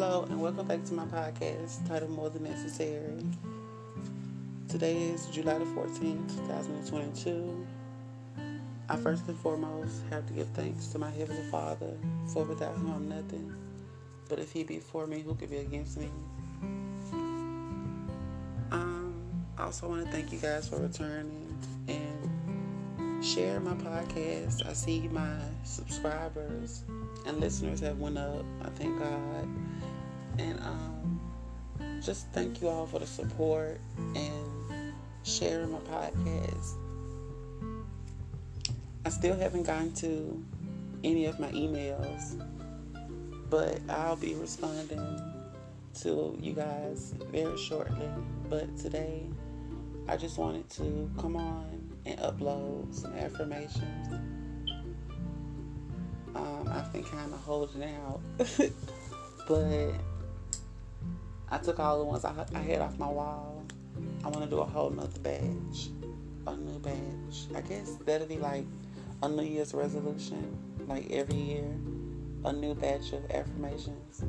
Hello, and welcome back to my podcast titled More Than Necessary. Today is July the 14th, 2022. I first and foremost have to give thanks to my Heavenly Father, for without Him I'm nothing. But if He be for me, who could be against me? Um, I also want to thank you guys for returning and share my podcast. I see my subscribers and listeners have went up. I thank God. And um, just thank you all for the support and sharing my podcast. I still haven't gotten to any of my emails, but I'll be responding to you guys very shortly. But today, I just wanted to come on and upload some affirmations. Um, I've been kind of holding out, but I took all the ones I, I had off my wall. I want to do a whole nother batch, a new batch. I guess that'll be like a New Year's resolution, like every year, a new batch of affirmations.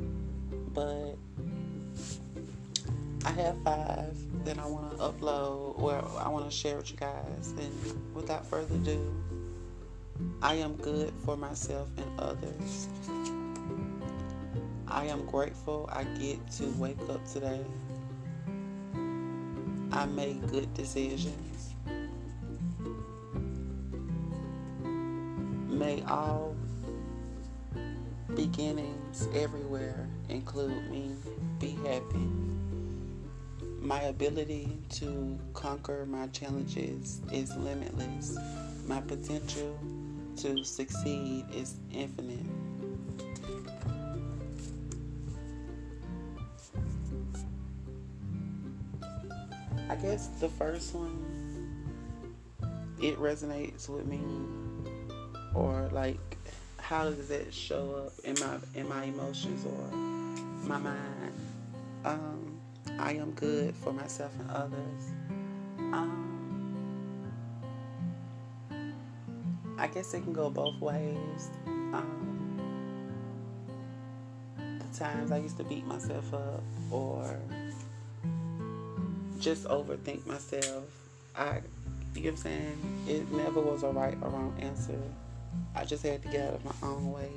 But I have five that I want to upload or I want to share with you guys. And without further ado, I am good for myself and others. I am grateful I get to wake up today. I make good decisions. May all beginnings everywhere include me. Be happy. My ability to conquer my challenges is limitless. My potential to succeed is infinite. Guess the first one, it resonates with me, or like, how does it show up in my in my emotions or my mind? Um, I am good for myself and others. Um, I guess it can go both ways. Um, the times I used to beat myself up or just overthink myself. I, you know what I'm saying? It never was a right or wrong answer. I just had to get out of my own way.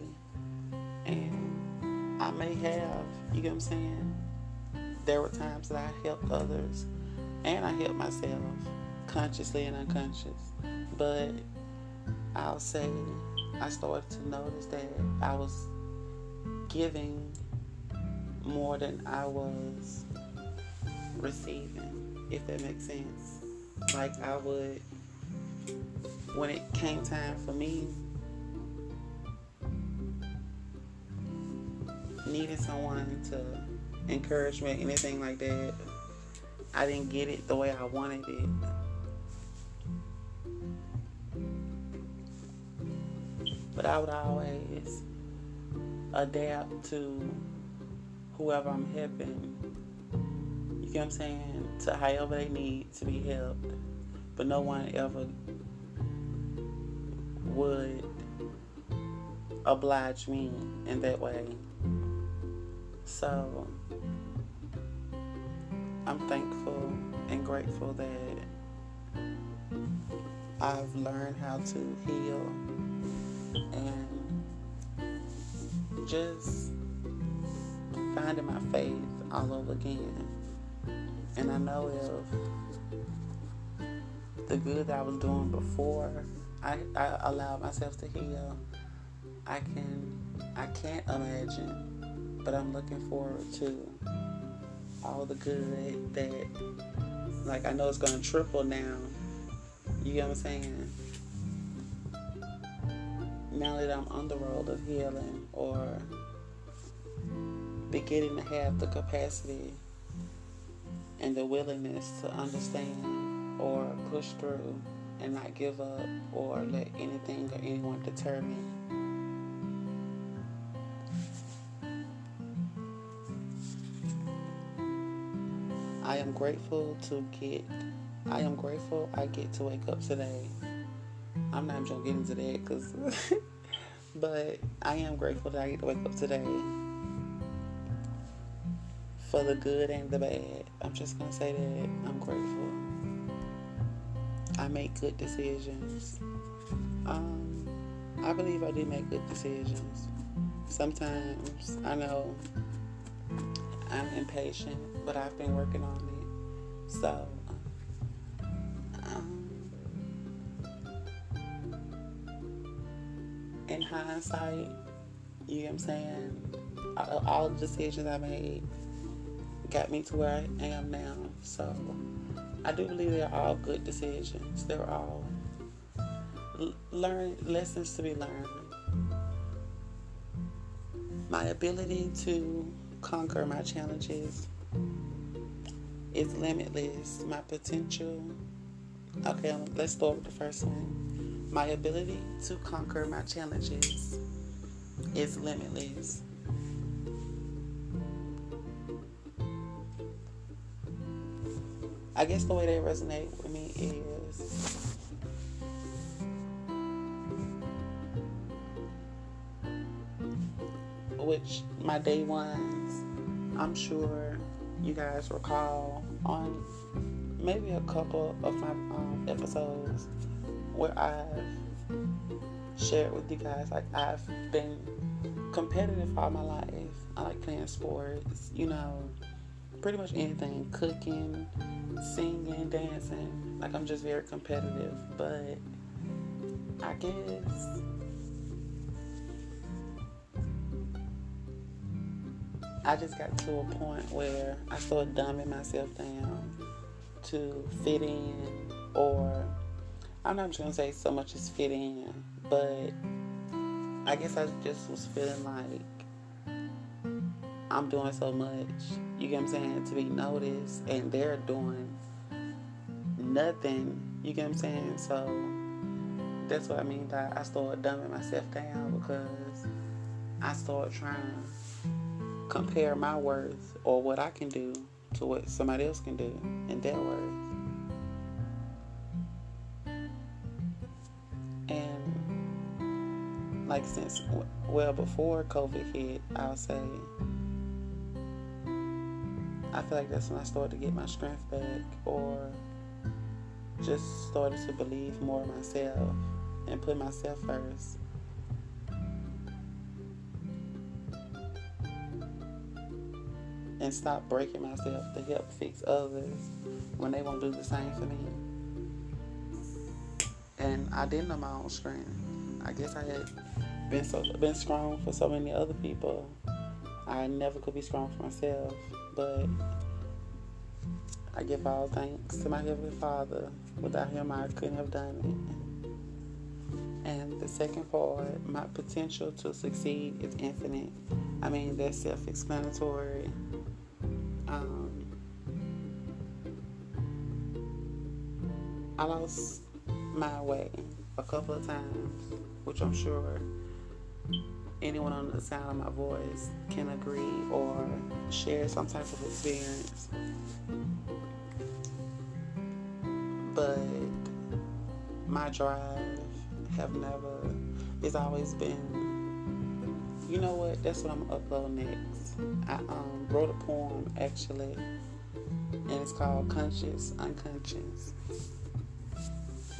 And I may have, you know what I'm saying? There were times that I helped others and I helped myself consciously and unconscious. But I'll say I started to notice that I was giving more than I was receiving, if that makes sense. Like I would, when it came time for me, needing someone to encourage me, anything like that, I didn't get it the way I wanted it. But I would always adapt to whoever I'm helping you know what I'm saying? To however they need to be helped. But no one ever would oblige me in that way. So I'm thankful and grateful that I've learned how to heal and just finding my faith all over again. And I know if the good that I was doing before I, I allowed myself to heal, I can I can't imagine, but I'm looking forward to all the good that like I know it's gonna triple now. You get what I'm saying? Now that I'm on the road of healing or beginning to have the capacity and the willingness to understand or push through and not give up or let anything or anyone deter me. I am grateful to get, I am grateful I get to wake up today. I'm not even to get into that because, but I am grateful that I get to wake up today. For the good and the bad. I'm just gonna say that I'm grateful. I make good decisions. Um, I believe I do make good decisions. Sometimes I know I'm impatient, but I've been working on it. So, um, in hindsight, you know what I'm saying? All the decisions I made got me to where I am now. So, I do believe they're all good decisions. They're all learn lessons to be learned. My ability to conquer my challenges is limitless. My potential. Okay, um, let's start with the first one. My ability to conquer my challenges is limitless. I guess the way they resonate with me is which my day ones, I'm sure you guys recall on maybe a couple of my um, episodes where I've shared with you guys like I've been competitive all my life. I like playing sports, you know, pretty much anything, cooking, singing, dancing. Like I'm just very competitive, but I guess I just got to a point where I started dumbing myself down to fit in, or I'm not just gonna say so much as fit in, but I guess I just was feeling like I'm doing so much, you get what I'm saying, to be noticed, and they're doing nothing, you get what I'm saying? So that's what I mean by I started dumbing myself down because I started trying to compare my worth or what I can do to what somebody else can do in their worth. And like since well before COVID hit, I'll say I feel like that's when I started to get my strength back or just started to believe more in myself and put myself first. And stop breaking myself to help fix others when they won't do the same for me. And I didn't know my own strength. I guess I had been so been strong for so many other people. I never could be strong for myself. But I give all thanks to my Heavenly Father. Without Him, I couldn't have done it. And the second part, my potential to succeed is infinite. I mean, that's self explanatory. Um, I lost my way a couple of times, which I'm sure anyone on the sound of my voice can agree or share some type of experience. But my drive have never, it's always been, you know what, that's what I'm gonna upload next. I um, wrote a poem actually, and it's called Conscious Unconscious.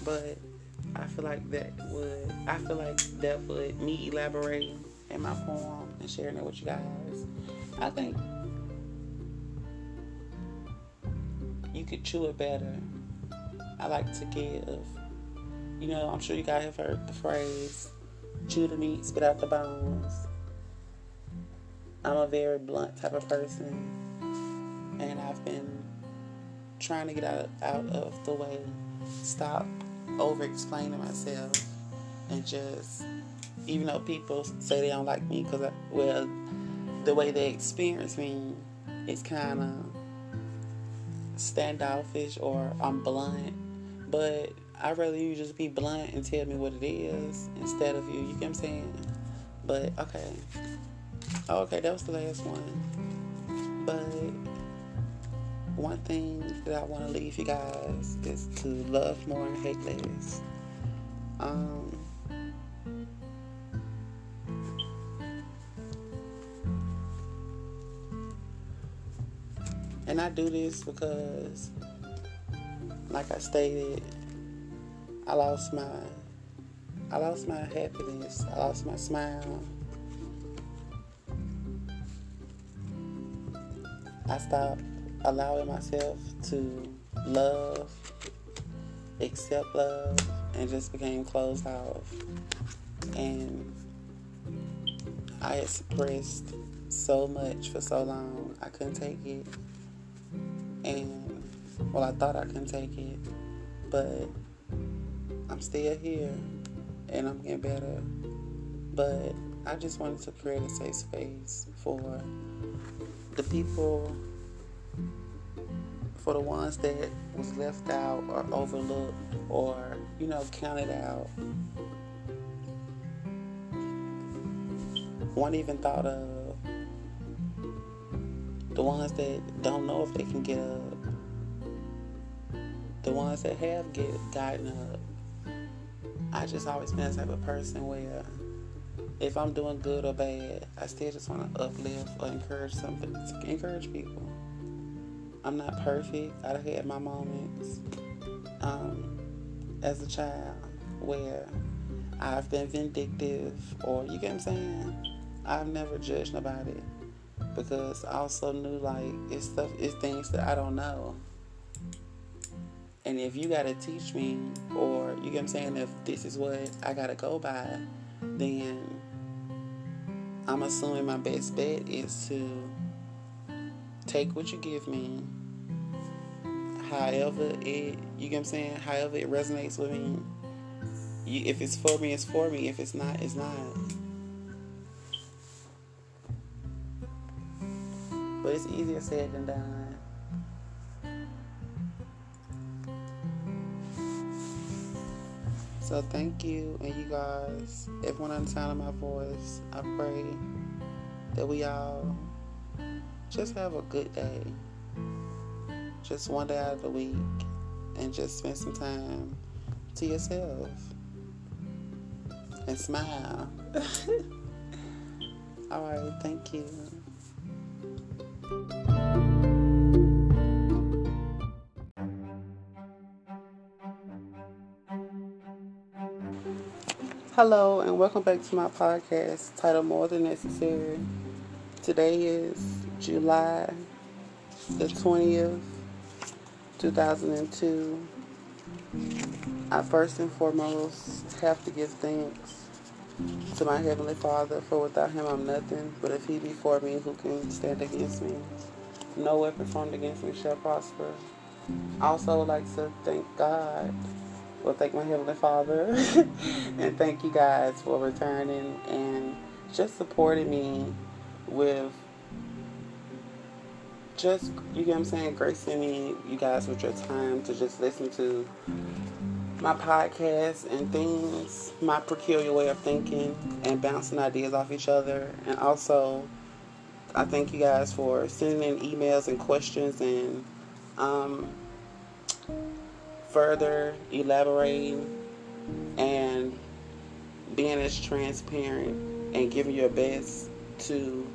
But I feel like that would I feel like that would me elaborating in my poem and sharing it with you guys. I think you could chew it better. I like to give. You know, I'm sure you guys have heard the phrase chew the meat, spit out the bones. I'm a very blunt type of person, and I've been trying to get out, out of the way. Stop over explaining myself and just even though people say they don't like me because well the way they experience me is kind of standoffish or I'm blunt. But I'd rather you just be blunt and tell me what it is instead of you you get what I'm saying? But okay. Oh, okay that was the last one. But one thing that I want to leave you guys is to love more and hate less. Um, and I do this because, like I stated, I lost my, I lost my happiness. I lost my smile. I stopped allowing myself to love, accept love, and just became closed off. And I had suppressed so much for so long. I couldn't take it. And, well, I thought I couldn't take it. But I'm still here and I'm getting better. But I just wanted to create a safe space for the people, for the ones that was left out or overlooked or, you know, counted out. One even thought of the ones that don't know if they can get up, the ones that have get gotten up. I just always been the type of person where if I'm doing good or bad, I still just want to uplift or encourage something, to encourage people. I'm not perfect. I've had my moments um, as a child where I've been vindictive, or you get what I'm saying. I've never judged nobody because I also knew like it's stuff, it's things that I don't know. And if you gotta teach me, or you get what I'm saying, if this is what I gotta go by, then I'm assuming my best bet is to take what you give me, however it, you get what I'm saying, however it resonates with me. You, if it's for me, it's for me. If it's not, it's not. But it's easier said than done. So thank you and you guys, everyone on the sound of my voice, I pray that we all just have a good day. Just one day out of the week and just spend some time to yourself and smile. all right, thank you. Hello, and welcome back to my podcast titled More Than Necessary. Today is July the 20th, 2002. I first and foremost have to give thanks to my Heavenly Father, for without Him I'm nothing, but if He be for me, who can stand against me? No weapon formed against me shall prosper. I also would like to thank God well, thank my Heavenly Father. and thank you guys for returning and just supporting me with just, you get what I'm saying, gracing me, you guys, with your time to just listen to my podcast and things, my peculiar way of thinking and bouncing ideas off each other. And also, I thank you guys for sending in emails and questions and um, further elaborating and being as transparent and giving your best to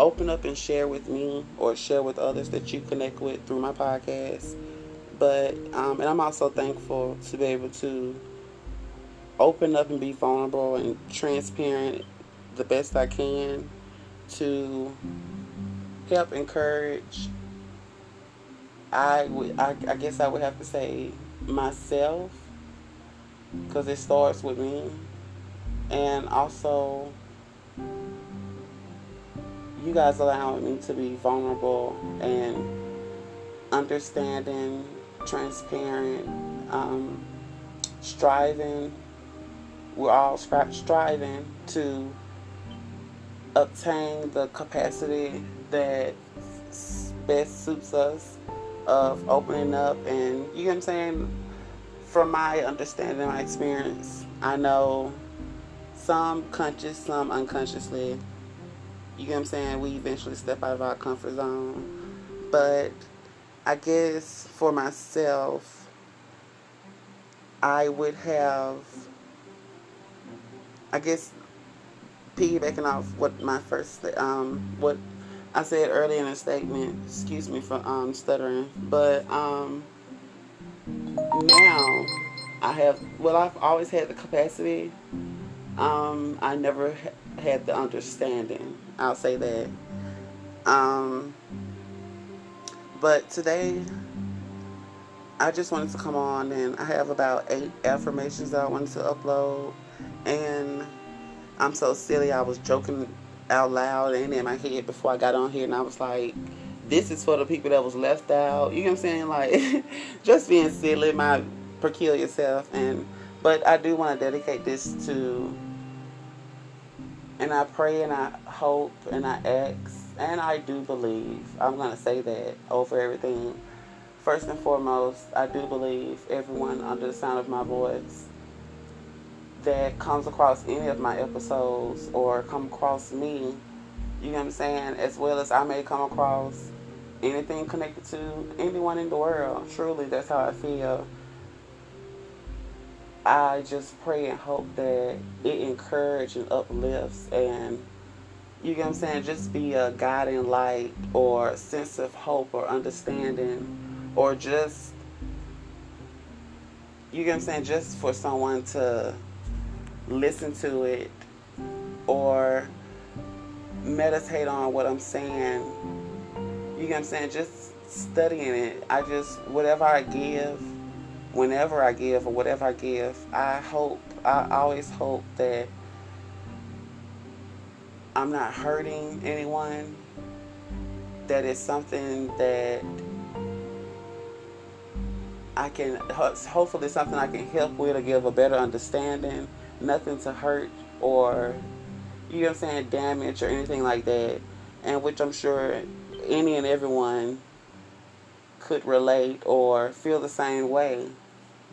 open up and share with me or share with others that you connect with through my podcast. But um, and I'm also thankful to be able to open up and be vulnerable and transparent the best I can to help encourage. I would I, I guess I would have to say myself because it starts with me and also you guys allowing me to be vulnerable and understanding transparent um, striving we're all striving to obtain the capacity that best suits us of opening up and you know what I'm saying? From my understanding my experience I know some conscious some unconsciously you know what I'm saying? We eventually step out of our comfort zone but I guess for myself I would have I guess piggybacking off what my first um what I said earlier in a statement, excuse me for um, stuttering, but um, now I have, well, I've always had the capacity. Um, I never ha- had the understanding. I'll say that. Um, but today, I just wanted to come on and I have about eight affirmations that I wanted to upload. And I'm so silly, I was joking out loud and in my head before I got on here, and I was like, this is for the people that was left out. You know what I'm saying? Like, just being silly, my peculiar self. And but I do want to dedicate this to, and I pray and I hope and I ask and I do believe. I'm gonna say that over everything. First and foremost, I do believe everyone under the sound of my voice that comes across any of my episodes or come across me, you know what I'm saying, as well as I may come across anything connected to anyone in the world. Truly, that's how I feel. I just pray and hope that it encourages and uplifts and you know what I'm saying, just be a guiding light or sense of hope or understanding or just you know what I'm saying, just for someone to listen to it or meditate on what I'm saying. You know what I'm saying? Just studying it. I just, whatever I give, whenever I give or whatever I give, I hope, I always hope that I'm not hurting anyone. That it's something that I can, hopefully, something I can help with or give a better understanding nothing to hurt or you know what I'm saying, damage or anything like that. And which I'm sure any and everyone could relate or feel the same way.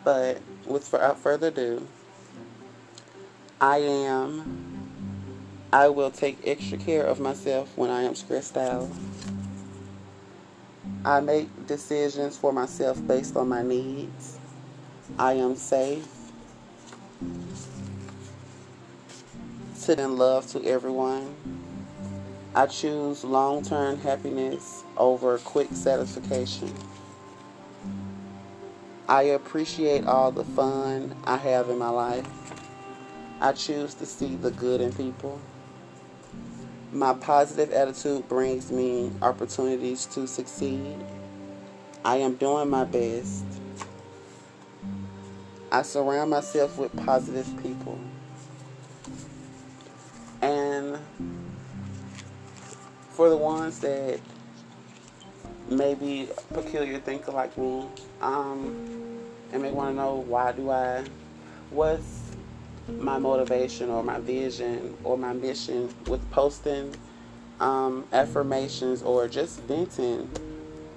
But without further ado, I am, I will take extra care of myself when I am stressed out. I make decisions for myself based on my needs. I am safe. in love to everyone. I choose long term happiness over quick satisfaction. I appreciate all the fun I have in my life. I choose to see the good in people. My positive attitude brings me opportunities to succeed. I am doing my best. I surround myself with positive people. And for the ones that maybe peculiar thinker like me, um, and may want to know why do I, what's my motivation or my vision or my mission with posting um, affirmations or just venting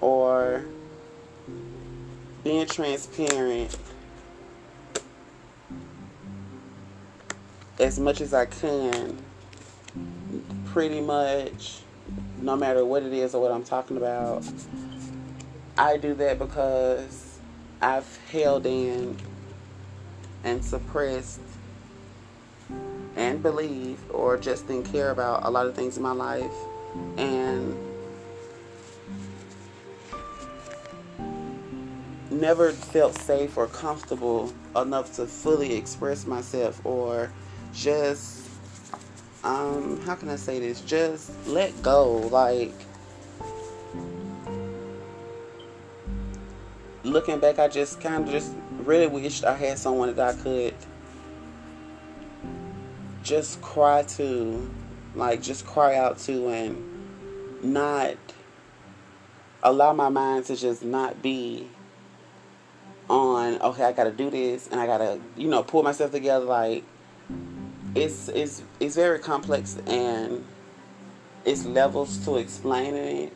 or being transparent as much as I can pretty much no matter what it is or what I'm talking about. I do that because I've held in and suppressed and believed or just didn't care about a lot of things in my life and never felt safe or comfortable enough to fully express myself or just um how can I say this? Just let go. Like looking back I just kind of just really wished I had someone that I could just cry to like just cry out to and not allow my mind to just not be on okay I gotta do this and I gotta you know pull myself together like it's it's it's very complex and it's levels to explaining it.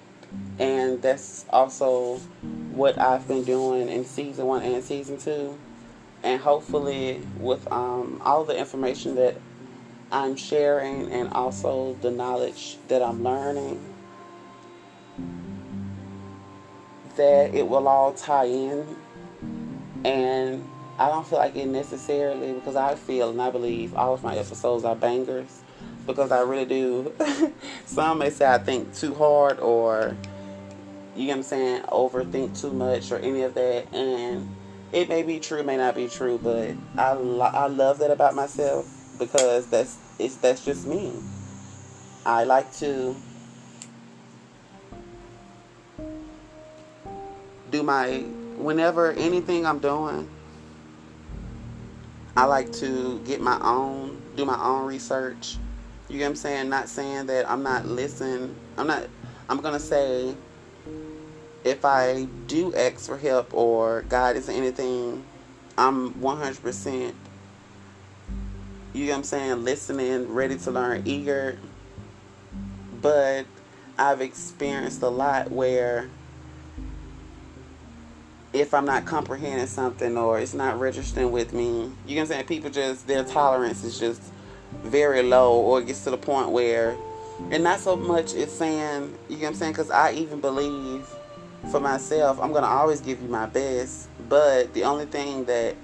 And that's also what I've been doing in season one and season two. And hopefully with um, all the information that I'm sharing and also the knowledge that I'm learning that it will all tie in and I don't feel like it necessarily because I feel and I believe all of my episodes are bangers. because I really do. Some may say I think too hard or you know what I'm saying, overthink too much or any of that. And it may be true, may not be true, but I, lo- I love that about myself because that's it's that's just me. I like to do my whenever anything I'm doing. I like to get my own, do my own research. You get what I'm saying? Not saying that I'm not listening. I'm not. I'm gonna say if I do ask for help or God is anything, I'm 100%, you know what I'm saying, listening, ready to learn, eager. But I've experienced a lot where if I'm not comprehending something or it's not registering with me, you know what I'm saying, people just, their tolerance is just very low or it gets to the point where, and not so much it's saying, you know what I'm saying, because I even believe for myself, I'm going to always give you my best. But the only thing that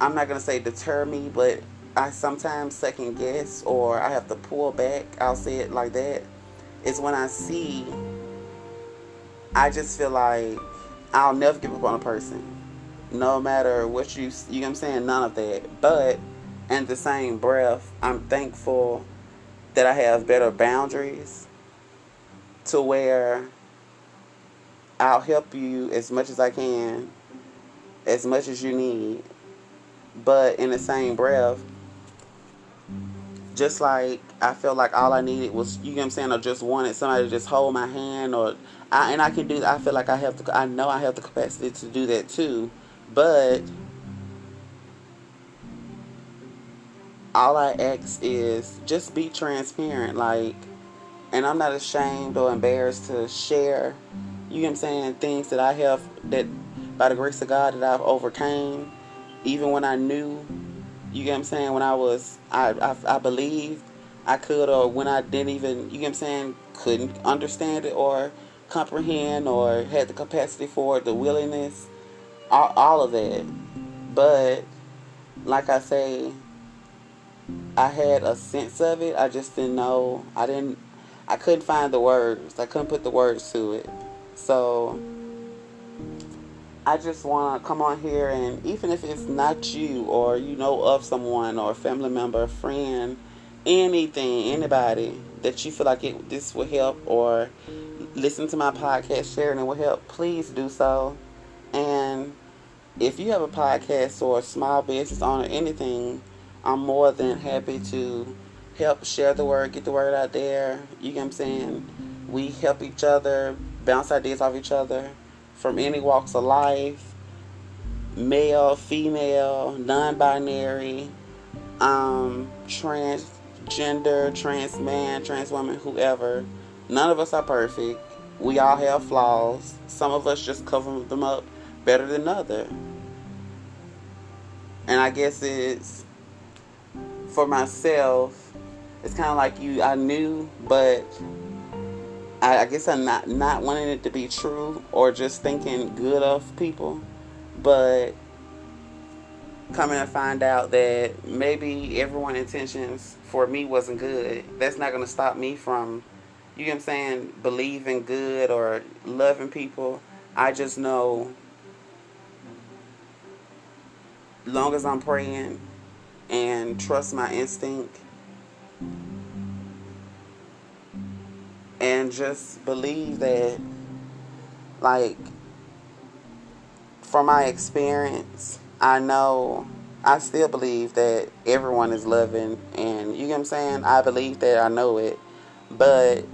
I'm not going to say deter me, but I sometimes second guess or I have to pull back, I'll say it like that, is when I see, I just feel like I'll never give up on a person. No matter what you, you know what I'm saying? None of that. But in the same breath, I'm thankful that I have better boundaries to where I'll help you as much as I can, as much as you need. But in the same breath, just like I felt like all I needed was, you know what I'm saying, or just wanted somebody to just hold my hand, or I, and I can do. I feel like I have to I know I have the capacity to do that too, but all I ask is just be transparent, like, and I'm not ashamed or embarrassed to share you know what I'm saying, things that I have that by the grace of God that I've overcame, even when I knew, you get what I'm saying, when I was, I, I, I believed I could, or when I didn't even, you get what I'm saying, couldn't understand it or comprehend or had the capacity for it, the willingness, all, all of that. But, like I say, I had a sense of it. I just didn't know. I didn't, I couldn't find the words. I couldn't put the words to it. So I just want to come on here and even if it's not you or you know of someone or a family member, a friend, anything, anybody that you feel like it this will help or listen to my podcast, sharing it will help, please do so. And if you have a podcast or a small business owner, anything, I'm more than happy to help share the word, get the word out there. You get what I'm saying? We help each other bounce ideas off each other from any walks of life male, female, non binary, um, transgender, trans man, trans woman, whoever. None of us are perfect. We all have flaws. Some of us just cover them up better than other. And I guess it's for myself, it's kind of like you, I knew, but I, I guess I'm not not wanting it to be true or just thinking good of people, but coming to find out that maybe everyone's intentions for me wasn't good. That's not to stop me from, you know what I'm saying, believing good or loving people. I just know, long as I'm praying and trust my instinct and just believe that like from my experience i know i still believe that everyone is loving and you know what i'm saying? I believe that i know it. But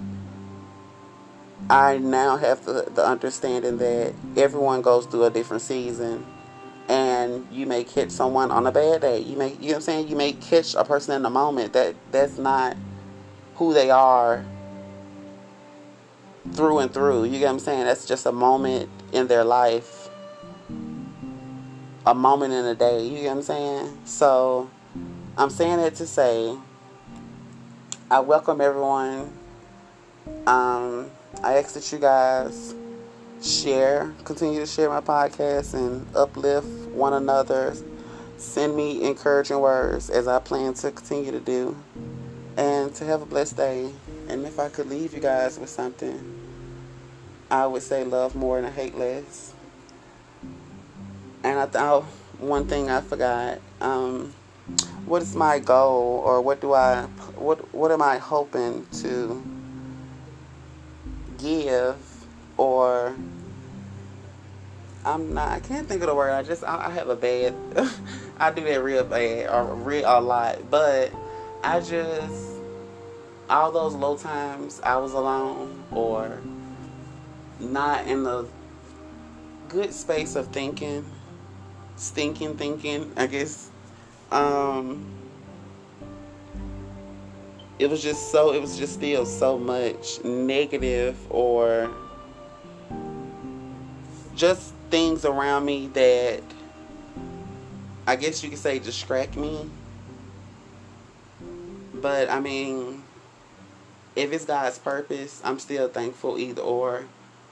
i now have the, the understanding that everyone goes through a different season and you may catch someone on a bad day. You may you know what i'm saying? You may catch a person in the moment that that's not who they are through and through. You get what I'm saying? That's just a moment in their life, a moment in a day. You get what I'm saying? So I'm saying it to say I welcome everyone. Um, I ask that you guys share, continue to share my podcast and uplift one another. Send me encouraging words as I plan to continue to do. And to have a blessed day. And if I could leave you guys with something, I would say love more and I hate less. And I thought one thing I forgot. Um, what is my goal, or what do I, what what am I hoping to give, or I'm not. I can't think of the word. I just I, I have a bad. I do that real bad or real a lot, but I just all those low times I was alone or not in the good space of thinking, stinking thinking. I guess. Um, it was just so. It was just still so much negative or just things around me that I guess you could say distract me. But I mean, if it's God's purpose, I'm still thankful either or.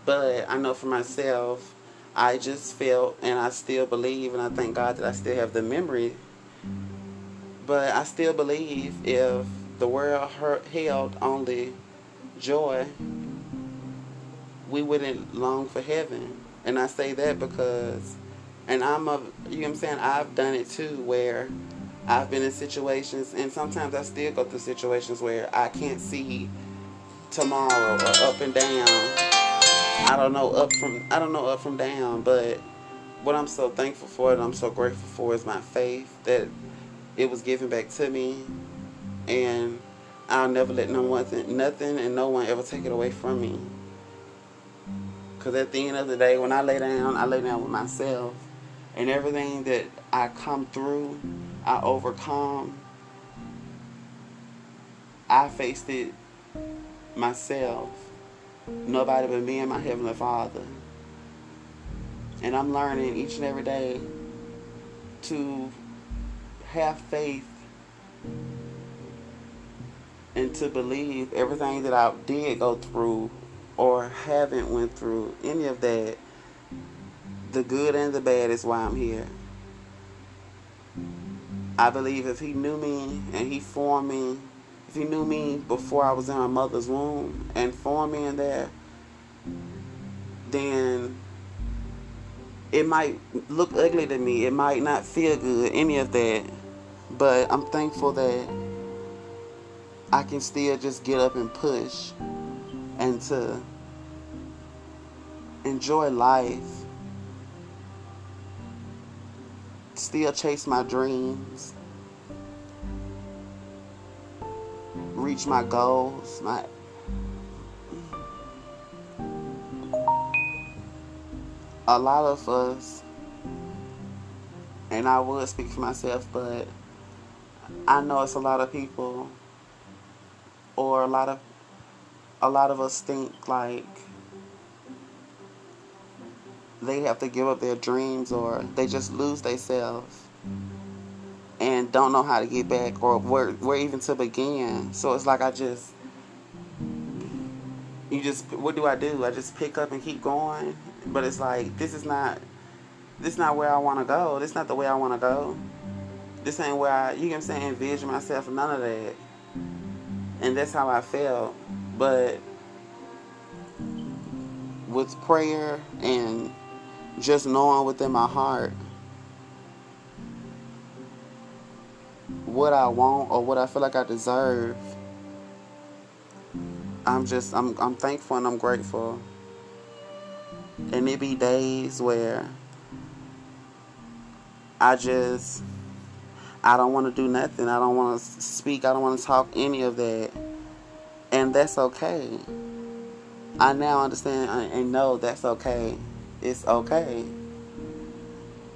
But I know for myself, I just felt and I still believe and I thank God that I still have the memory. But I still believe if the world held only joy, we wouldn't long for heaven. And I say that because, and I'm a, you know what I'm saying, I've done it too where I've been in situations, and sometimes I still go through situations where I can't see tomorrow or up and down. I don't know up from, I don't know up from down, but what I'm so thankful for and I'm so grateful for is my faith that it was given back to me, and I'll never let no one, nothing and no one ever take it away from me. Because at the end of the day, when I lay down, I lay down with myself. And everything that I come through, I overcome. I faced it myself. Nobody but me and my Heavenly Father. And I'm learning each and every day to have faith and to believe everything that I did go through or haven't went through any of that, the good and the bad is why I'm here. I believe if he knew me and he formed me, he knew me before I was in my mother's womb and formed me in there, then it might look ugly to me. It might not feel good, any of that. But I'm thankful that I can still just get up and push and to enjoy life, still chase my dreams, reach my goals, my a lot of us and I would speak for myself, but I know it's a lot of people or a lot of a lot of us think like they have to give up their dreams or they just lose themselves and don't know how to get back or where where even to begin. So it's like I just you just what do I do? I just pick up and keep going. But it's like this is not this is not where I wanna go. This is not the way I wanna go. This ain't where I you can say envision myself none of that. And that's how I felt. But with prayer and just knowing within my heart what I want or what I feel like I deserve. I'm just I'm I'm thankful and I'm grateful. And it be days where I just I don't want to do nothing. I don't want to speak. I don't want to talk any of that. And that's okay. I now understand and know that's okay. It's okay.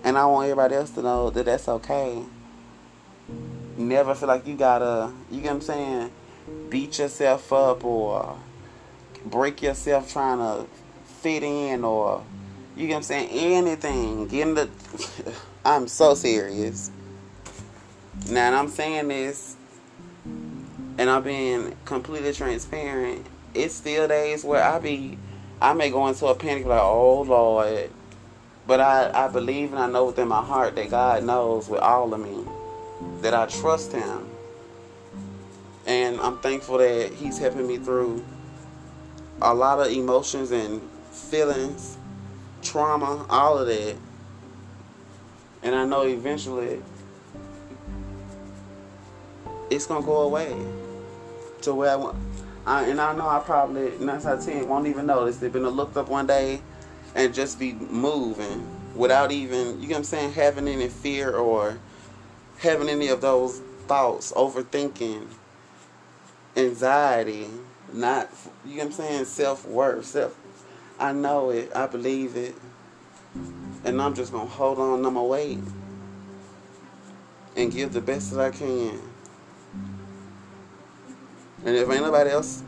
And I want everybody else to know that that's okay. Never feel like you gotta, you get what I'm saying, beat yourself up or break yourself trying to fit in or, you get what I'm saying, anything. Getting the, I'm so serious. Now, I'm saying this, and I'm being completely transparent. It's still days where I be I may go into a panic like, oh Lord. But I, I believe and I know within my heart that God knows with all of me that I trust Him. And I'm thankful that He's helping me through a lot of emotions and feelings, trauma, all of that. And I know eventually it's gonna go away to where I want. I, and I know I probably nine out of ten won't even notice. They've been to look up one day and just be moving without even you know what I'm saying having any fear or having any of those thoughts, overthinking, anxiety, not you know what I'm saying self worth, self. I know it. I believe it, and I'm just gonna hold on. I'm gonna wait and give the best that I can. And if ain't nobody else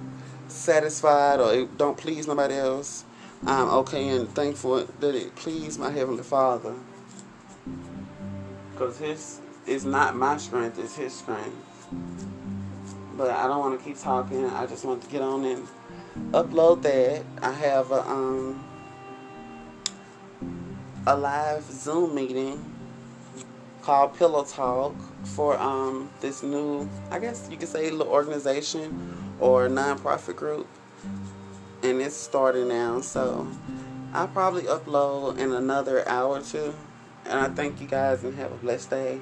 satisfied or it don't please nobody else, I'm okay and thankful that it pleased my Heavenly Father. Because His is not my strength, it's His strength. But I don't want to keep talking. I just want to get on and upload that. I have a, um, a live Zoom meeting called Pillow Talk for um, this new, I guess you could say, little organization or nonprofit group. And it's starting now, so I'll probably upload in another hour or two. And I thank you guys and have a blessed day.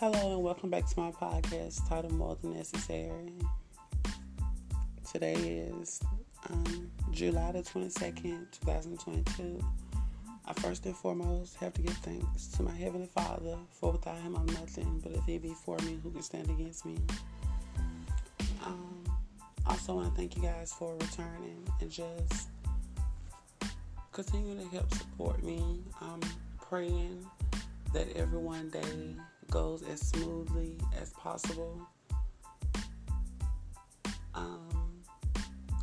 Hello and welcome back to my podcast titled More Than Necessary. Today is um, July the 22nd, 2022. I first and foremost have to give thanks to my Heavenly Father, for without Him I'm nothing, but if He be for me, who can stand against me? Also want to thank you guys for returning and just continue to help support me. I'm praying that every one day goes as smoothly as possible. Um,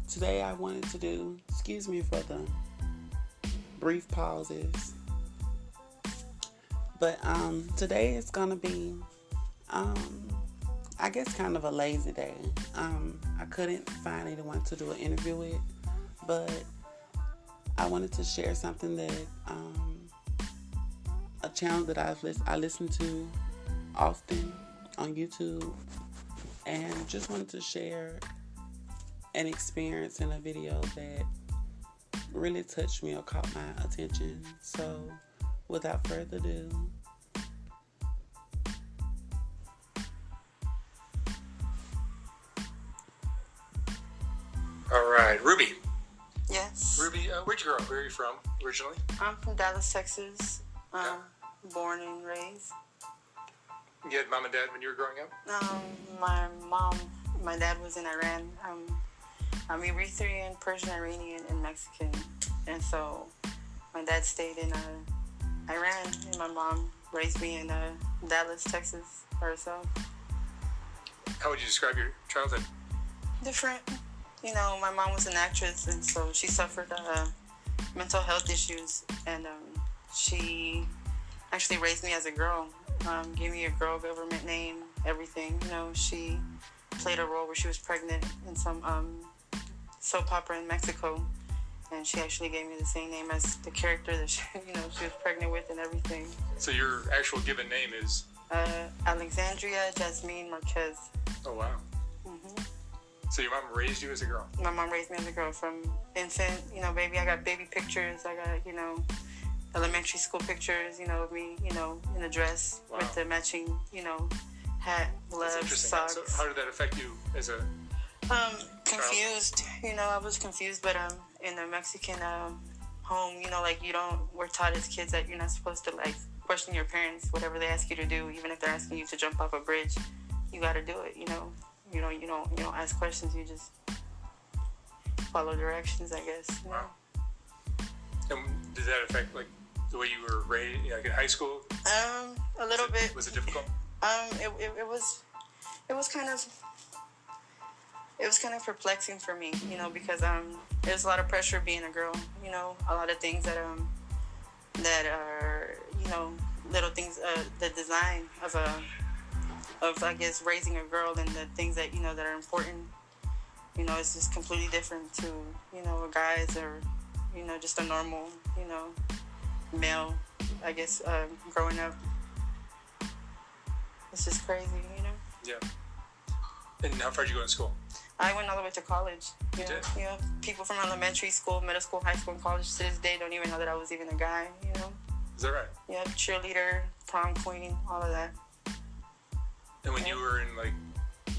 today I wanted to do, excuse me for the brief pauses, but um, today is gonna be, um, I guess, kind of a lazy day. Um, I couldn't find anyone to do an interview with, but I wanted to share something that um, a channel that I've list- I listen to often on YouTube and just wanted to share an experience in a video that really touched me or caught my attention. So, without further ado, All right, Ruby. Yes. Ruby, uh, where'd you grow up? Where are you from originally? I'm from Dallas, Texas. Um, born and raised. You had mom and dad when you were growing up? Um, my mom, my dad was in Iran. Um, I'm Eritrean, Persian, Iranian, and Mexican. And so my dad stayed in uh, Iran, and my mom raised me in uh, Dallas, Texas herself. How would you describe your childhood? Different. You know, my mom was an actress, and so she suffered uh, mental health issues, and um, she actually raised me as a girl. Um, gave me a girl government name, everything. You know, she played a role where she was pregnant in some um, soap opera in Mexico, and she actually gave me the same name as the character that she, you know, she was pregnant with and everything. So your actual given name is? Uh, Alexandria Jasmine Marquez. Oh wow. So your mom raised you as a girl. My mom raised me as a girl from infant, you know, baby. I got baby pictures. I got, you know, elementary school pictures, you know, of me, you know, in a dress Wow. with the matching, you know, hat, gloves, socks. So how did that affect you as a? Um, confused. You know, I was confused, but um, in a Mexican um home, you know, like you don't. We're taught as kids that you're not supposed to like question your parents, whatever they ask you to do, even if they're asking you to jump off a bridge, you got to do it. You know, you know, you don't, you don't ask questions. You just follow directions, I guess. you know. Wow. And did that affect like the way you were raised, like in high school? Um, a little bit. Was it difficult? Um, it, it, it was, it was kind of, it was kind of perplexing for me, you know, because um, there's a lot of pressure being a girl, you know, a lot of things that um, that are, you know, little things, uh, the design of a, of I guess raising a girl and the things that you know that are important you know, it's just completely different to, you know, a guy's or, you know, just a normal, you know, male, I guess, um, growing up. It's just crazy, you know. Yeah. And how far did you go in school? I went all the way to college. You You know, did? yeah. People from elementary school, middle school, high school, and college to this day don't even know that I was even a guy. You know, Is that right? yeah, cheerleader, prom queen, all of that. And when you were in like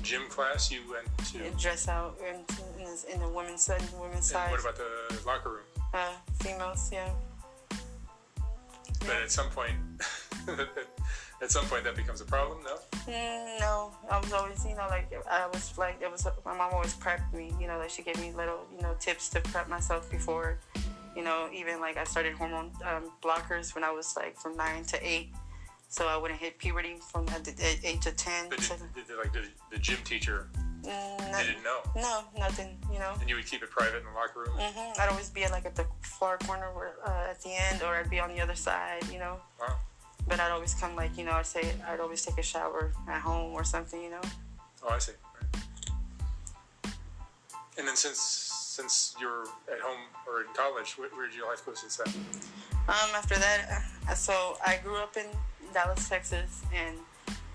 gym class, you went to. Yeah, dress out in, in, in the women's side, women's side. what about the locker room? uh, females? Yeah. But at some point, at some point that becomes a problem. No. Mm, no, I was always, you know, like I was like it was. My mom always prepped me, you know, like she gave me little, you know, tips to prep myself before, you know, even like I started hormone um, blockers when I was like from nine to eight, so I wouldn't hit puberty from at the at eight to ten. But did, did, like the, the gym teacher, mm, they didn't know, no, nothing, you know. and you would keep it private in the locker room. hmm I'd always be at like at the far corner where, uh, at the end, or I'd be on the other side, you know. Wow. But I'd always come like, you know, I'd say I'd always take a shower at home or something, you know. Oh, I see. Right. And then since since you're at home or in college, where, where did your life go since then? Um, after that, uh, so I grew up in Dallas, Texas, and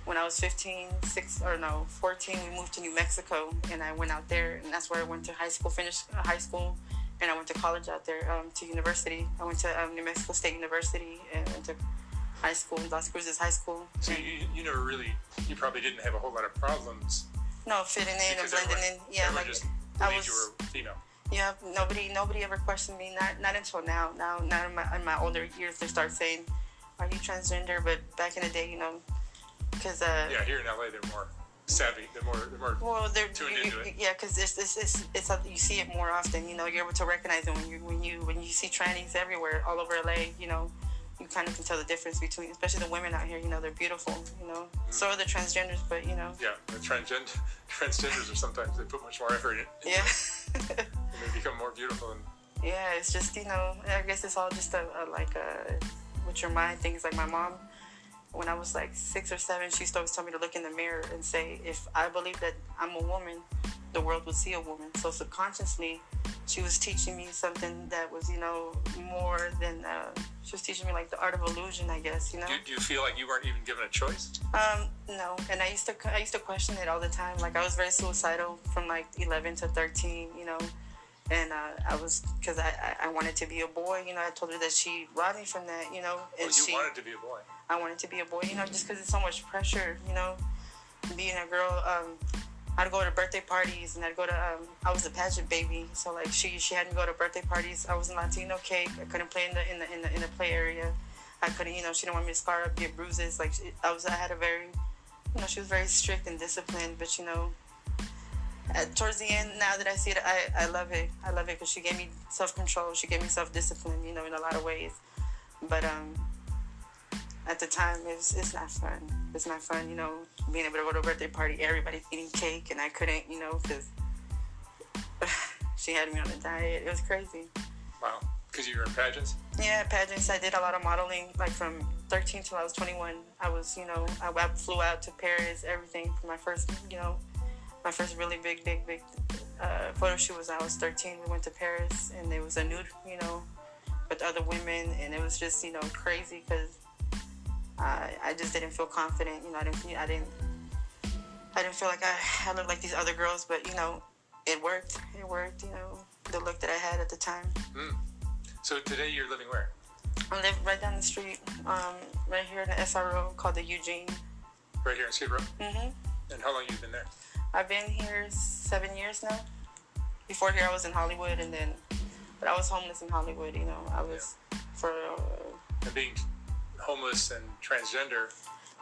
when I was 15, six or no, 14, we moved to New Mexico, and I went out there, and that's where I went to high school, finished uh, high school, and I went to college out there, um, to university. I went to um, New Mexico State University and went to high school, Las Cruces High School. So you, you never really, you probably didn't have a whole lot of problems No, fitting in and blending everyone, in. Yeah, like just I was. you were female. Yeah, nobody nobody ever questioned me. Not not until now. Now now in my in my older years they start saying, "Are you transgender?" But back in the day, you know, because uh, Yeah, here in LA, they're more savvy. They're more, they're more. well, they're tuned you, into it. yeah, because it's, it's it's it's a, you see it more often. You know, you're able to recognize it when you when you when you see trannies everywhere, all over LA. You know, you kind of can tell the difference between, especially the women out here. You know, they're beautiful. You know, so are the transgenders, but you know, Yeah, the transgender transgenders are sometimes they put much more effort in yeah. and they become more beautiful. And Yeah, it's just you know, I guess it's all just a, a like a with your mind things. Like my mom, when I was like six or seven, she used to always tell me to look in the mirror and say, if I believe that I'm a woman, the world would see a woman. So subconsciously, she was teaching me something that was you know more than. Uh, she was teaching me like the art of illusion, I guess. You know. do, do you feel like you weren't even given a choice? Um, no, and I used to I used to question it all the time. Like I was very suicidal from like 11 to 13, you know, and uh, I was because I, I wanted to be a boy. You know, I told her that she robbed me from that. You know, and Well, you she wanted to be a boy. I wanted to be a boy. You know, just because it's so much pressure. You know, being a girl. Um, I'd go to birthday parties and I'd go to um, I was a pageant baby, so like she she had me go to birthday parties. I was in Latino cake. I couldn't play in the in the in the, in the play area. I couldn't, you know, she didn't want me to scar up, get bruises. Like she, I was, I had a very, you know, she was very strict and disciplined. But you know, at, towards the end, now that I see it, I, I love it. I love it because she gave me self control. She gave me self discipline. You know, in a lot of ways. But um, at the time, it's it's not fun. It's not fun. You know, being able to go to a birthday party, everybody's eating cake, and I couldn't. You know, because she had me on a diet. It was crazy. Wow, because you were in pageants. Yeah, pageants. I did a lot of modeling, like from 13 till I was 21. I was, you know, I, I flew out to Paris, everything for my first, you know, my first really big, big, big uh, photo shoot was when I was 13. We went to Paris, and it was a nude, you know, with other women, and it was just, you know, crazy because I, I just didn't feel confident. You know, I didn't, I didn't, I didn't feel like I, I looked like these other girls, but you know, it worked. It worked. You know, the look that I had at the time. So today you're living where? I live right down the street, um, right here in the SRO called the Eugene. Right here in Skid Row. hmm And how long you been there? I've been here seven years now. Before here, I was in Hollywood, and then, but I was homeless in Hollywood. You know, I was for. Uh, And being homeless and transgender,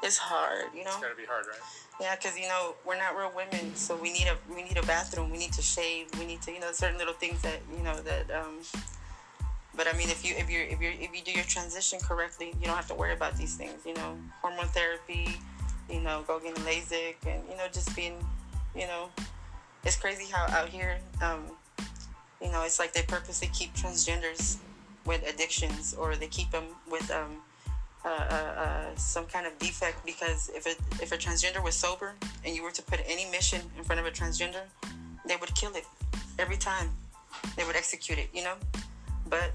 it's hard, you know. it's got to be hard, right? Yeah, because you know we're not real women, so we need a we need a bathroom. We need to shave. We need to you know certain little things that you know that. Um, but I mean, if you if you if you if you do your transition correctly, you don't have to worry about these things. You know, hormone therapy. You know, go getting LASIK, and you know just being, you know, it's crazy how out here, um, you know, it's like they purposely keep transgenders with addictions, or they keep them with um, uh, uh, uh, some kind of defect because if a if a transgender was sober and you were to put any mission in front of a transgender, they would kill it every time. They would execute it, you know. But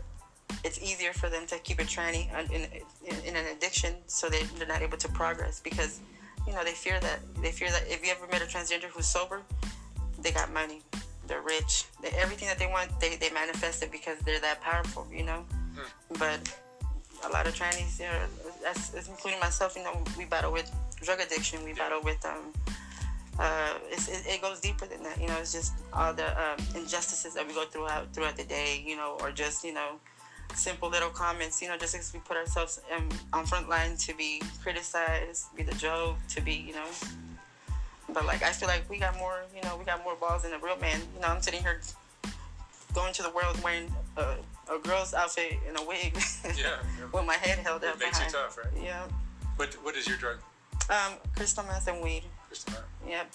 it's easier for them to keep a tranny in, in, in an addiction, so they, they're not able to progress because, you know, they fear that they fear that if you ever met a transgender who's sober, they got money, they're rich, they, everything that they want, they they manifest it because they're that powerful, you know. But a lot of trannies, you know, including myself. You know, we battle with drug addiction. We battle with um, uh, it's, it, it goes deeper than that. You know, it's just all the um, injustices that we go throughout throughout the day. You know, or just you know, simple little comments. You know, just because we put ourselves um, on front line to be criticized, be the joke, to be you know. But like, I feel like we got more. You know, we got more balls than a real man. You know, I'm sitting here going to the world wearing a, a girl's outfit and a wig. Yeah. with my head held It up. makes you tough, right? Yeah. What What is your drug, Um, crystal meth and weed. Kristen? Yep.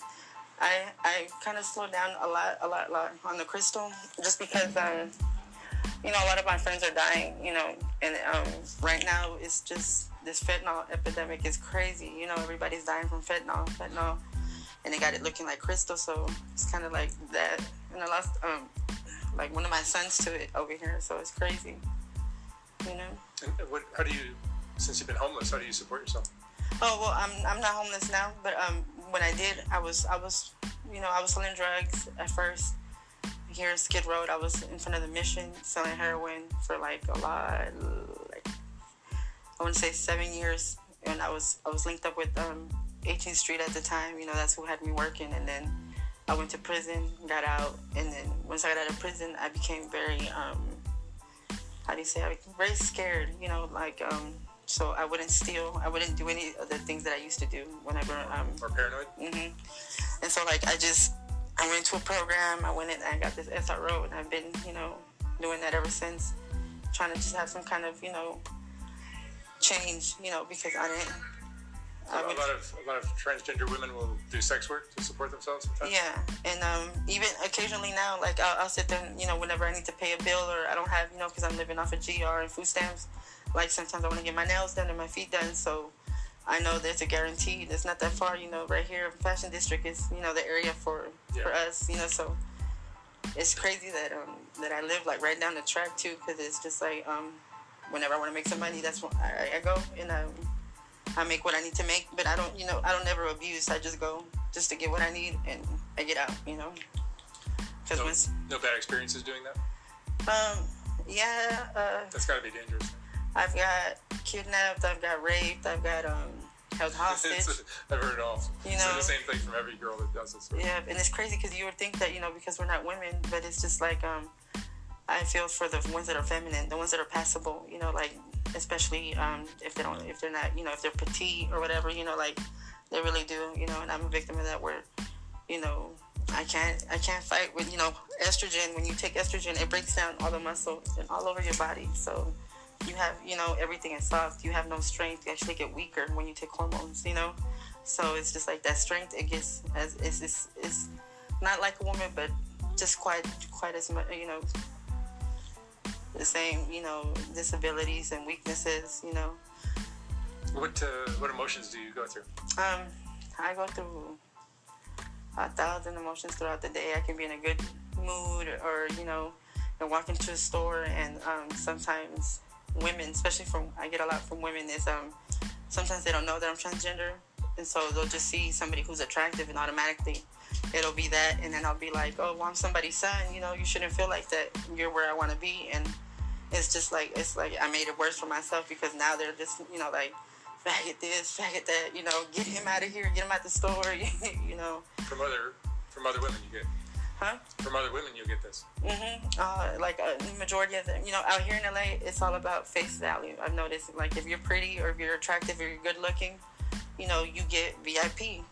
I I kind of slowed down a lot, a lot, a lot on the crystal, just because um, you know, a lot of my friends are dying. You know, and um, right now it's just this fentanyl epidemic is crazy. You know, everybody's dying from fentanyl, fentanyl, and they got it looking like crystal. So it's kind of like that. And I lost um, like one of my sons to it over here. So it's crazy. You know. And what? How do you? Since you've been homeless, how do you support yourself? Oh well, I'm I'm not homeless now, but um, when I did, I was I was, you know, I was selling drugs at first. Here in Skid Row, I was in front of the Mission selling heroin for like a lot, like I want to say seven years, and I was I was linked up with um 18th Street at the time. You know, that's who had me working, and then I went to prison, got out, and then once I got out of prison, I became very um how do you say? I became very scared. You know, like um so I wouldn't steal. I wouldn't do any of the things that I used to do whenever um Or paranoid? Mm-hmm. And so like I just I went to a program. I went in and I got this SRO, and I've been you know doing that ever since, trying to just have some kind of you know change. You know because I didn't. A I would- lot of a lot of transgender women will do sex work to support themselves. Sometimes. Yeah, and um, even occasionally now, like I'll, I'll sit there, and, you know, whenever I need to pay a bill or I don't have, you know, because I'm living off of GR and food stamps. Like sometimes I want to get my nails done and my feet done, so I know there's a guarantee. It's not that far, you know. Right here, Fashion District is, you know, the area for Yeah. for us, you know. So it's crazy that um that I live like right down the track too, because it's just like um whenever I want to make some money, that's when I, I go and um I make what I need to make, but I don't, you know, I don't never abuse. I just go just to get what I need and I get out, you know. Because No, once, no bad experiences doing that. um, yeah, uh, That's got to be dangerous. I've got kidnapped, I've got raped, I've got um held hostage. I've heard it all. You know- the same thing from every girl that does this. Yeah, and it's crazy because you would think that you know because we're not women, but it's just like um, I feel for the ones that are feminine, the ones that are passable, you know, like especially um, if they don't, if they're not, you know, if they're petite or whatever, you know, like they really do, you know, and I'm a victim of that where, you know, I can't, I can't fight with, you know, estrogen. When you take estrogen, it breaks down all the muscles and all over your body, so you have, you know, everything is soft. You have no strength. You actually get weaker when you take hormones, you know. So it's just like that strength. It gets as it's it's, it's not like a woman, but just quite quite as much, you know, the same, you know, disabilities and weaknesses, you know. What uh, what emotions do you go through? Um, I go through a thousand emotions throughout the day. I can be in a good mood, or you know, and walk into a store, and um, sometimes women, especially from I get a lot from women, is um, sometimes they don't know that I'm transgender, and so they'll just see somebody who's attractive, and automatically it'll be that, and then I'll be like, oh, well, I'm somebody's son. You know, you shouldn't feel like that. You're where I want to be, and it's just like it's like I made it worse for myself because now they're just you know like faggot this, faggot that, you know, get him out of here, get him out the store, you know. From other from other women, you get Huh? from other women, you'll get this. hmm Uh, like a majority of them, you know, out here in LA, it's all about face value. I've noticed, like, if you're pretty or if you're attractive or you're good looking, you know, you get VIP.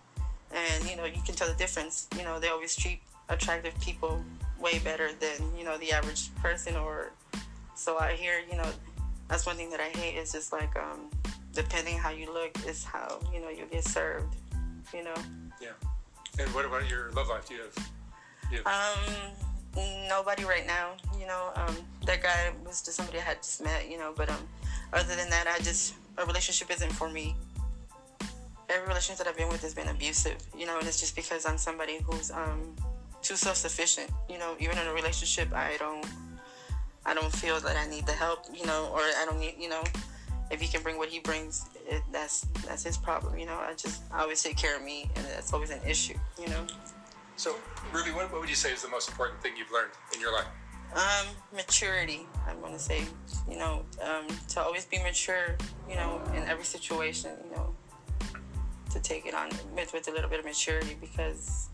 And, you know, you can tell the difference. You know, they always treat attractive people way better than, you know, the average person or. So I hear, you know, that's one thing that I hate is just like, um, depending how you look is how, you know, you get served, you know. Yeah. And what about your love life? Do you have? Um, nobody right now. You know, um, that guy was just somebody I had just met. You know, but um, other than that, I just a relationship isn't for me. Every relationship that I've been with has been abusive. You know, and it's just because I'm somebody who's um too self-sufficient. You know, even in a relationship, I don't I don't feel that I need the help. You know, or I don't need. You know, if he can bring what he brings, it, that's that's his problem. You know, I just I always take care of me, and that's always an issue. You know. So, Ruby, what, what would you say is the most important thing you've learned in your life? Um, maturity. I'm gonna say, you know, um, to always be mature. You know, in every situation. You know, to take it on with, with a little bit of maturity because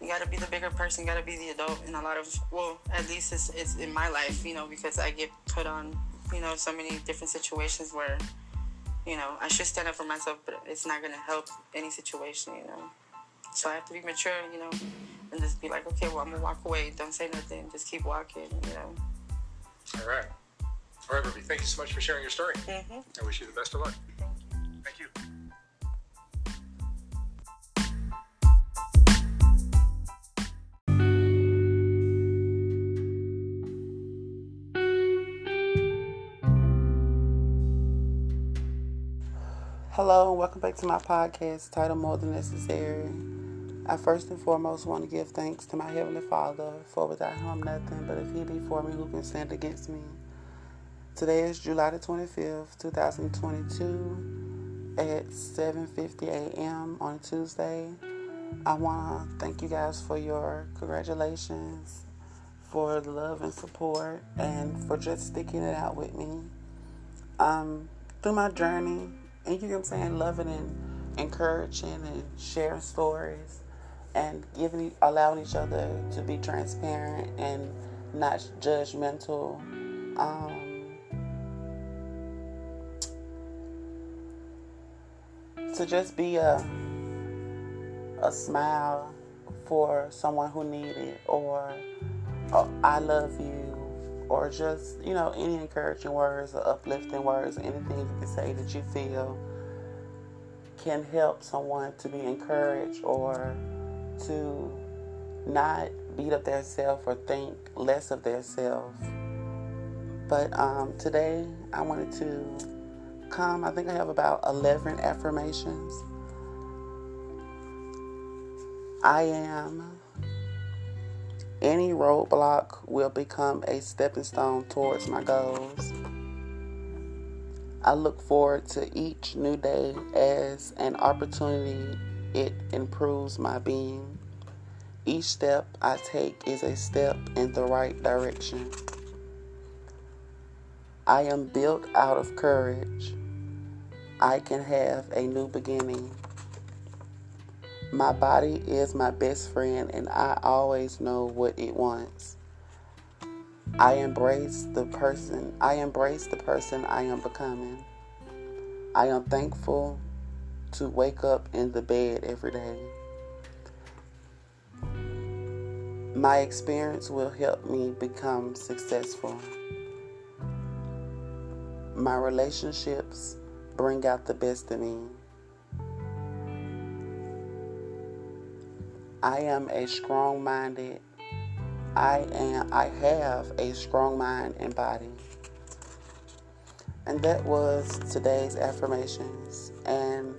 you got to be the bigger person, got to be the adult in a lot of, well, at least it's, it's in my life, you know, because I get put on, you know, so many different situations where, you know, I should stand up for myself, but it's not going to help any situation, you know. So I have to be mature, you know, and just be like, okay, well, I'm going to walk away. Don't say nothing. Just keep walking, you know. All right. All right, Ruby, thank you so much for sharing your story. Mm-hmm. I wish you the best of luck. Thank you. Hello, and welcome back to my podcast titled More Than Necessary. I first and foremost want to give thanks to my Heavenly Father, for without Him I'm nothing, but if He be for me, who can stand against me? Today is July the 25th, 2022, at 7.50 a.m. on Tuesday. I want to thank you guys for your congratulations, for the love and support, and for just sticking it out with me. Um, through my journey, and you know what I'm saying, loving and encouraging and sharing stories and giving allowing each other to be transparent and not judgmental. Um, to just be a a smile for someone who needed it or oh, I love you or just, you know, any encouraging words or uplifting words, anything you can say that you feel can help someone to be encouraged or to not beat up their self or think less of their self. But um, today I wanted to come, I think I have about 11 affirmations. I am any roadblock will become a stepping stone towards my goals. I look forward to each new day as an opportunity. It improves my being. Each step I take is a step in the right direction. I am built out of courage. I can have a new beginning. My body is my best friend, and I always know what it wants. I embrace the person. I embrace the person I am becoming. I am thankful to wake up in the bed every day. My experience will help me become successful. My relationships bring out the best in me. I am a strong minded. I am I have a strong mind and body. And that was today's affirmations and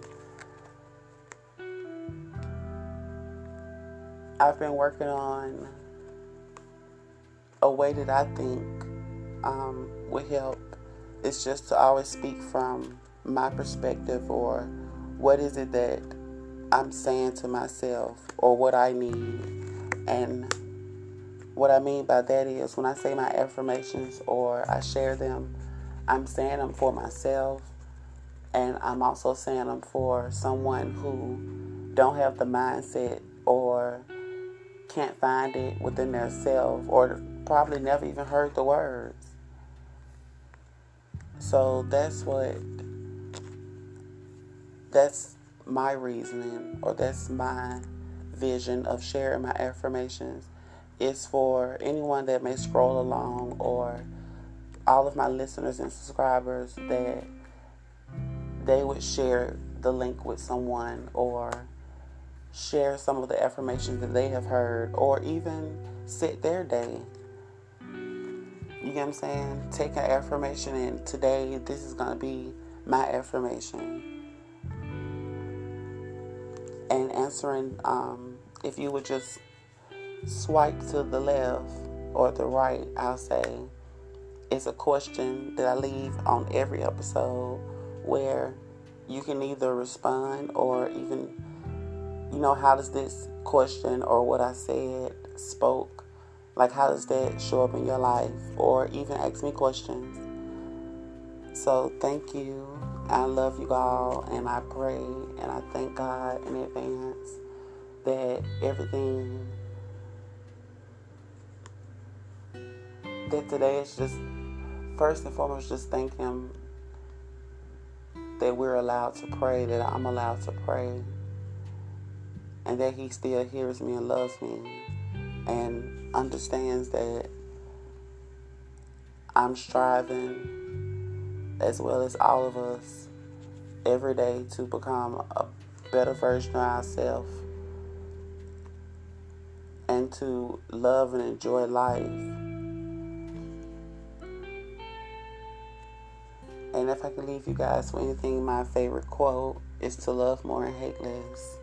I've been working on a way that I think um, would help. It's just to always speak from my perspective or what is it that I'm saying to myself or what I need. And what I mean by that is when I say my affirmations or I share them, I'm saying them for myself and I'm also saying them for someone who don't have the mindset or can't find it within their self or probably never even heard the words. So that's what that's my reasoning or that's my vision of sharing my affirmations is for anyone that may scroll along or all of my listeners and subscribers that they would share the link with someone or share some of the affirmations that they have heard or even set their day. You get what I'm saying? Take an affirmation and today this is going to be my affirmation and answering um, if you would just swipe to the left or the right, I'll say, it's a question that I leave on every episode where you can either respond or even, you know, how does this question or what I said spoke, like how does that show up in your life, or even ask me questions. So thank you. I love you all, and I pray and I thank God in advance that everything that today is just first and foremost just thank him that we're allowed to pray, that I'm allowed to pray, and that he still hears me and loves me and understands that I'm striving as well as all of us every day to become a better version of ourselves and to love and enjoy life And if I could leave you guys with anything, my favorite quote is to love more and hate less.